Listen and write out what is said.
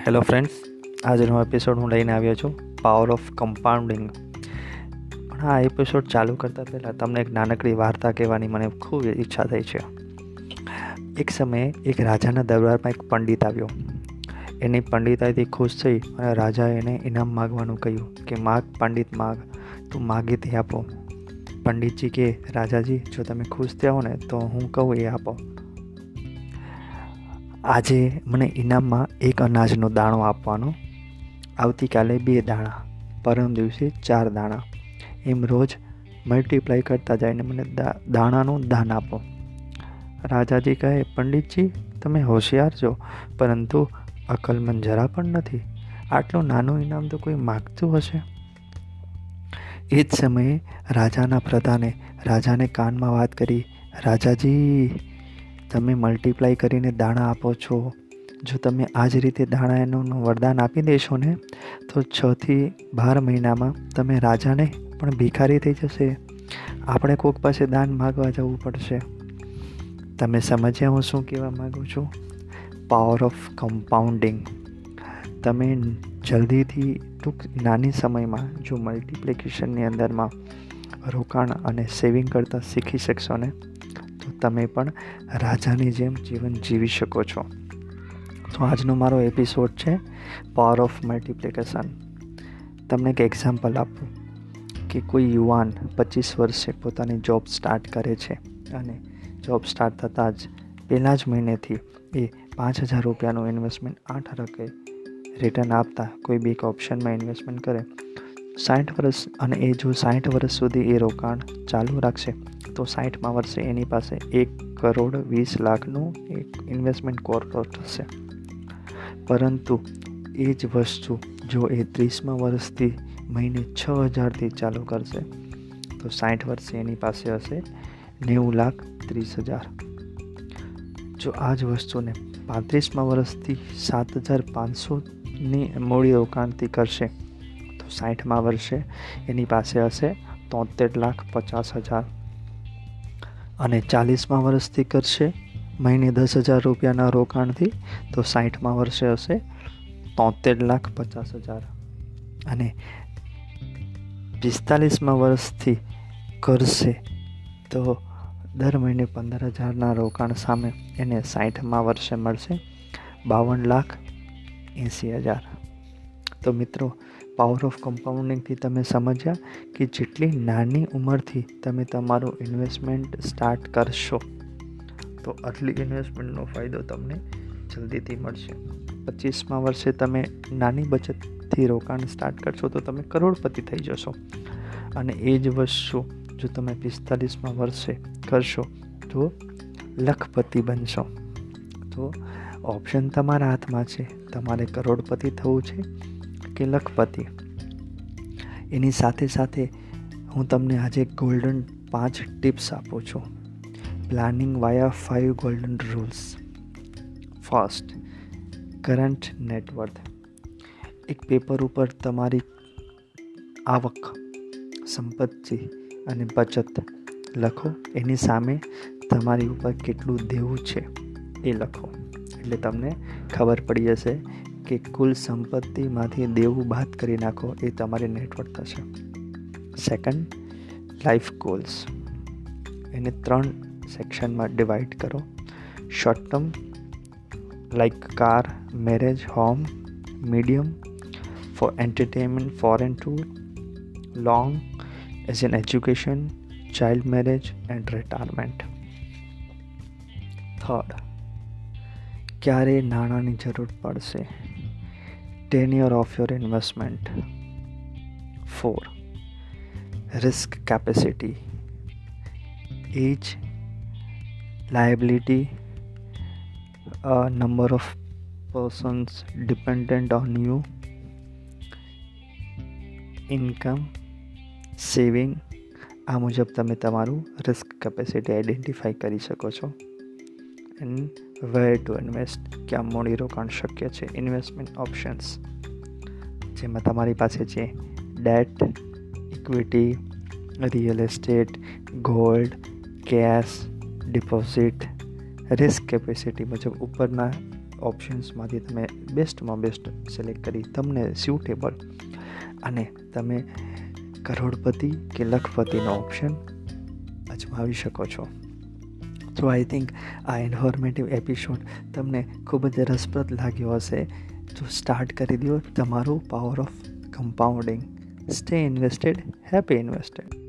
Hello friends આજનો episode હું લઈને આવ્યો છું પાવર ઓફ કમ્પાઉન્ડિંગ પણ આ એપિસોડ ચાલુ કરતાં પહેલાં તમને એક નાનકડી વાર્તા કહેવાની મને ખૂબ ઈચ્છા થઈ છે. એક સમયે એક રાજાના દરબારમાં એક પંડિત આવ્યો. એની પંડિતાઈથી ખુશ થઈ અને રાજાએ એને ઇનામ માગવાનું કહ્યું કે, માગ, પંડિત, માગ, તું માગી તે આપો. પંડિતજી કે, રાજાજી, જો તમે ખુશ થયા હો ને તો હું કહું એ આપો. આજે મને ઇનામમાં એક અનાજનો દાણો આપવાનો. આવતીકાલે બે દાણા, પરમ દિવસે ચાર દાણા. એમ રોજ મલ્ટીપ્લાય કરતા જઈને મને દાણાનું દાન આપો. રાજાજી કહે, પંડિતજી, તમે હોશિયાર છો, પરંતુ અકલમંદ જરા પણ નથી. આટલું નાનું ઇનામ તો કોઈ માગતું હશે? એ જ સમયે રાજાના પ્રધાને, રાજાને કાનમાં વાત કરી, રાજાજી તમે મલ્ટીપ્લાય કરીને દાણા આપો છો. જો તમે આ જ રીતે દાણા એનું વરદાન આપી દેશો ને, તો છથી બાર મહિનામાં તમે રાજાને પણ ભિખારી થઈ જશે. આપણે કોઈક પાસે દાન માગવા જવું પડશે. તમે સમજ્યા હું શું કહેવા માગું છું? પાવર ઓફ કમ્પાઉન્ડિંગ તમે જલ્દીથી ટૂંક નાની સમયમાં જો મલ્ટિપ્લિકેશનની અંદરમાં રોકાણ અને સેવિંગ કરતાં શીખી શકશો ને? તમે પણ રાજાની જેમ જીવન જીવી શકો છો. તો આજનો મારો એપિસોડ છે પાવર ઓફ મલ્ટિપ્લિકેશન તમને એક એક્ઝામ્પલ આપું, કે કોઈ યુવાન પચીસ વર્ષે પોતાની જોબ સ્ટાર્ટ કરે છે અને જોબ સ્ટાર્ટ થતાં જ પહેલાં જ મહિનેથી એ પાંચ હજાર રૂપિયાનું ઇન્વેસ્ટમેન્ટ આઠ રકે રિટર્ન આપતા કોઈ બી એક ઓપ્શનમાં ઇન્વેસ્ટમેન્ટ કરે સાઠ વર્ષ અને એ જો સાઠ વર્ષ સુધી એ રોકાણ ચાલુ રાખશે, તો સાઠમાં વર્ષે એની પાસે એક કરોડ વીસ લાખનું એક ઇન્વેસ્ટમેન્ટ કોર્પોરેટ થશે. પરંતુ એ જ વસ્તુ જો એ ત્રીસમાં વર્ષથી મહિને છ હજારથી ચાલુ કરશે, તો સાઠ વર્ષે એની પાસે હશે નેવું લાખ ત્રીસ હજાર. જો આ જ વસ્તુને પાંત્રીસમાં વર્ષથી સાત હજાર પાંચસોની મૂડી રોકાણથી કરશે સાઠમાં વર્ષે, એની પાસે હશે તોતેર લાખ પચાસ હજાર. અને ચાલીસમાં વર્ષથી કરશે, મહિને દસ હજાર રૂપિયાના રોકાણથી, તો સાઠમાં વર્ષે હશે તોતેર લાખ પચાસ હજાર. અને પિસ્તાલીસમાં વર્ષથી કરશે, તો દર મહિને પંદર હજારના રોકાણ સામે એને સાઠમાં વર્ષે મળશે બાવન લાખ એંસી હજાર. તો મિત્રો પાવર ઓફ કમ્પાઉન્ડિંગથી તમે સમજ્યા કે જેટલી નાની ઉંમરથી તમે તમારું ઇન્વેસ્ટમેન્ટ સ્ટાર્ટ કરશો, તો આટલી ઇન્વેસ્ટમેન્ટનો ફાયદો તમને જલ્દીથી મળશે. પચીસમાં વર્ષે તમે નાની બચતથી રોકાણ સ્ટાર્ટ કરશો તો તમે કરોડપતિ થઈ જશો. અને એ જ વસ્તુ જો તમે પિસ્તાલીસમાં વર્ષે કરશો તો લખપતિ બનશો. તો ઓપ્શન તમારા હાથમાં છે. તમારે કરોડપતિ થવું છે. કે લખપતિ. એની સાથે સાથે હું તમને આજે ગોલ્ડન પાંચ ટિપ્સ આપું છું. Planning via five golden rules first current net worth એક પેપર ઉપર તમારી આવક, સંપત્તિ અને બચત લખો. એની સામે તમારી ઉપર કેટલું દેવું છે એ લખો. એટલે તમને ખબર પડી જશે કે કુલ સંપત્તિમાંથી દેવું બાદ કરી નાખો એ તમારી નેટવર્ક થશે સેકન્ડ લાઈફ ગોલ્સ એને ત્રણ સેક્શનમાં ડિવાઈડ કરો short term like car marriage home medium for entertainment foreign tour long as an education child marriage and retirement third ક્યારે નાણાંની જરૂર પડશે tenure of your investment. 4. Risk capacity, age, liability, uh, number of persons dependent on you, income saving આ મુજબ તમે તમારું risk capacity identify કરી શકો છો એન્ડ વેર ટુ ઇન્વેસ્ટ ક્યાં મૂડીરોકાણ શક્ય છે ઇન્વેસ્ટમેન્ટ ઓપ્શન્સ જેમાં તમારી પાસે છે debt equity real estate gold cash deposit risk capacity મુજબ ઉપરના ઓપ્શન્સમાંથી તમે બેસ્ટમાં બેસ્ટ સિલેક્ટ કરી તમને સ્યુટેબલ અને તમે કરોડપતિ કે લખપતિનો ઓપ્શન અજમાવી શકો છો. તો આઈ થિંક આ ઇન્ફોર્મેટિવ એપિસોડ તમને ખૂબ જ રસપ્રદ લાગ્યો હશે. તો સ્ટાર્ટ કરી દો તમારું power of compounding stay invested happy invested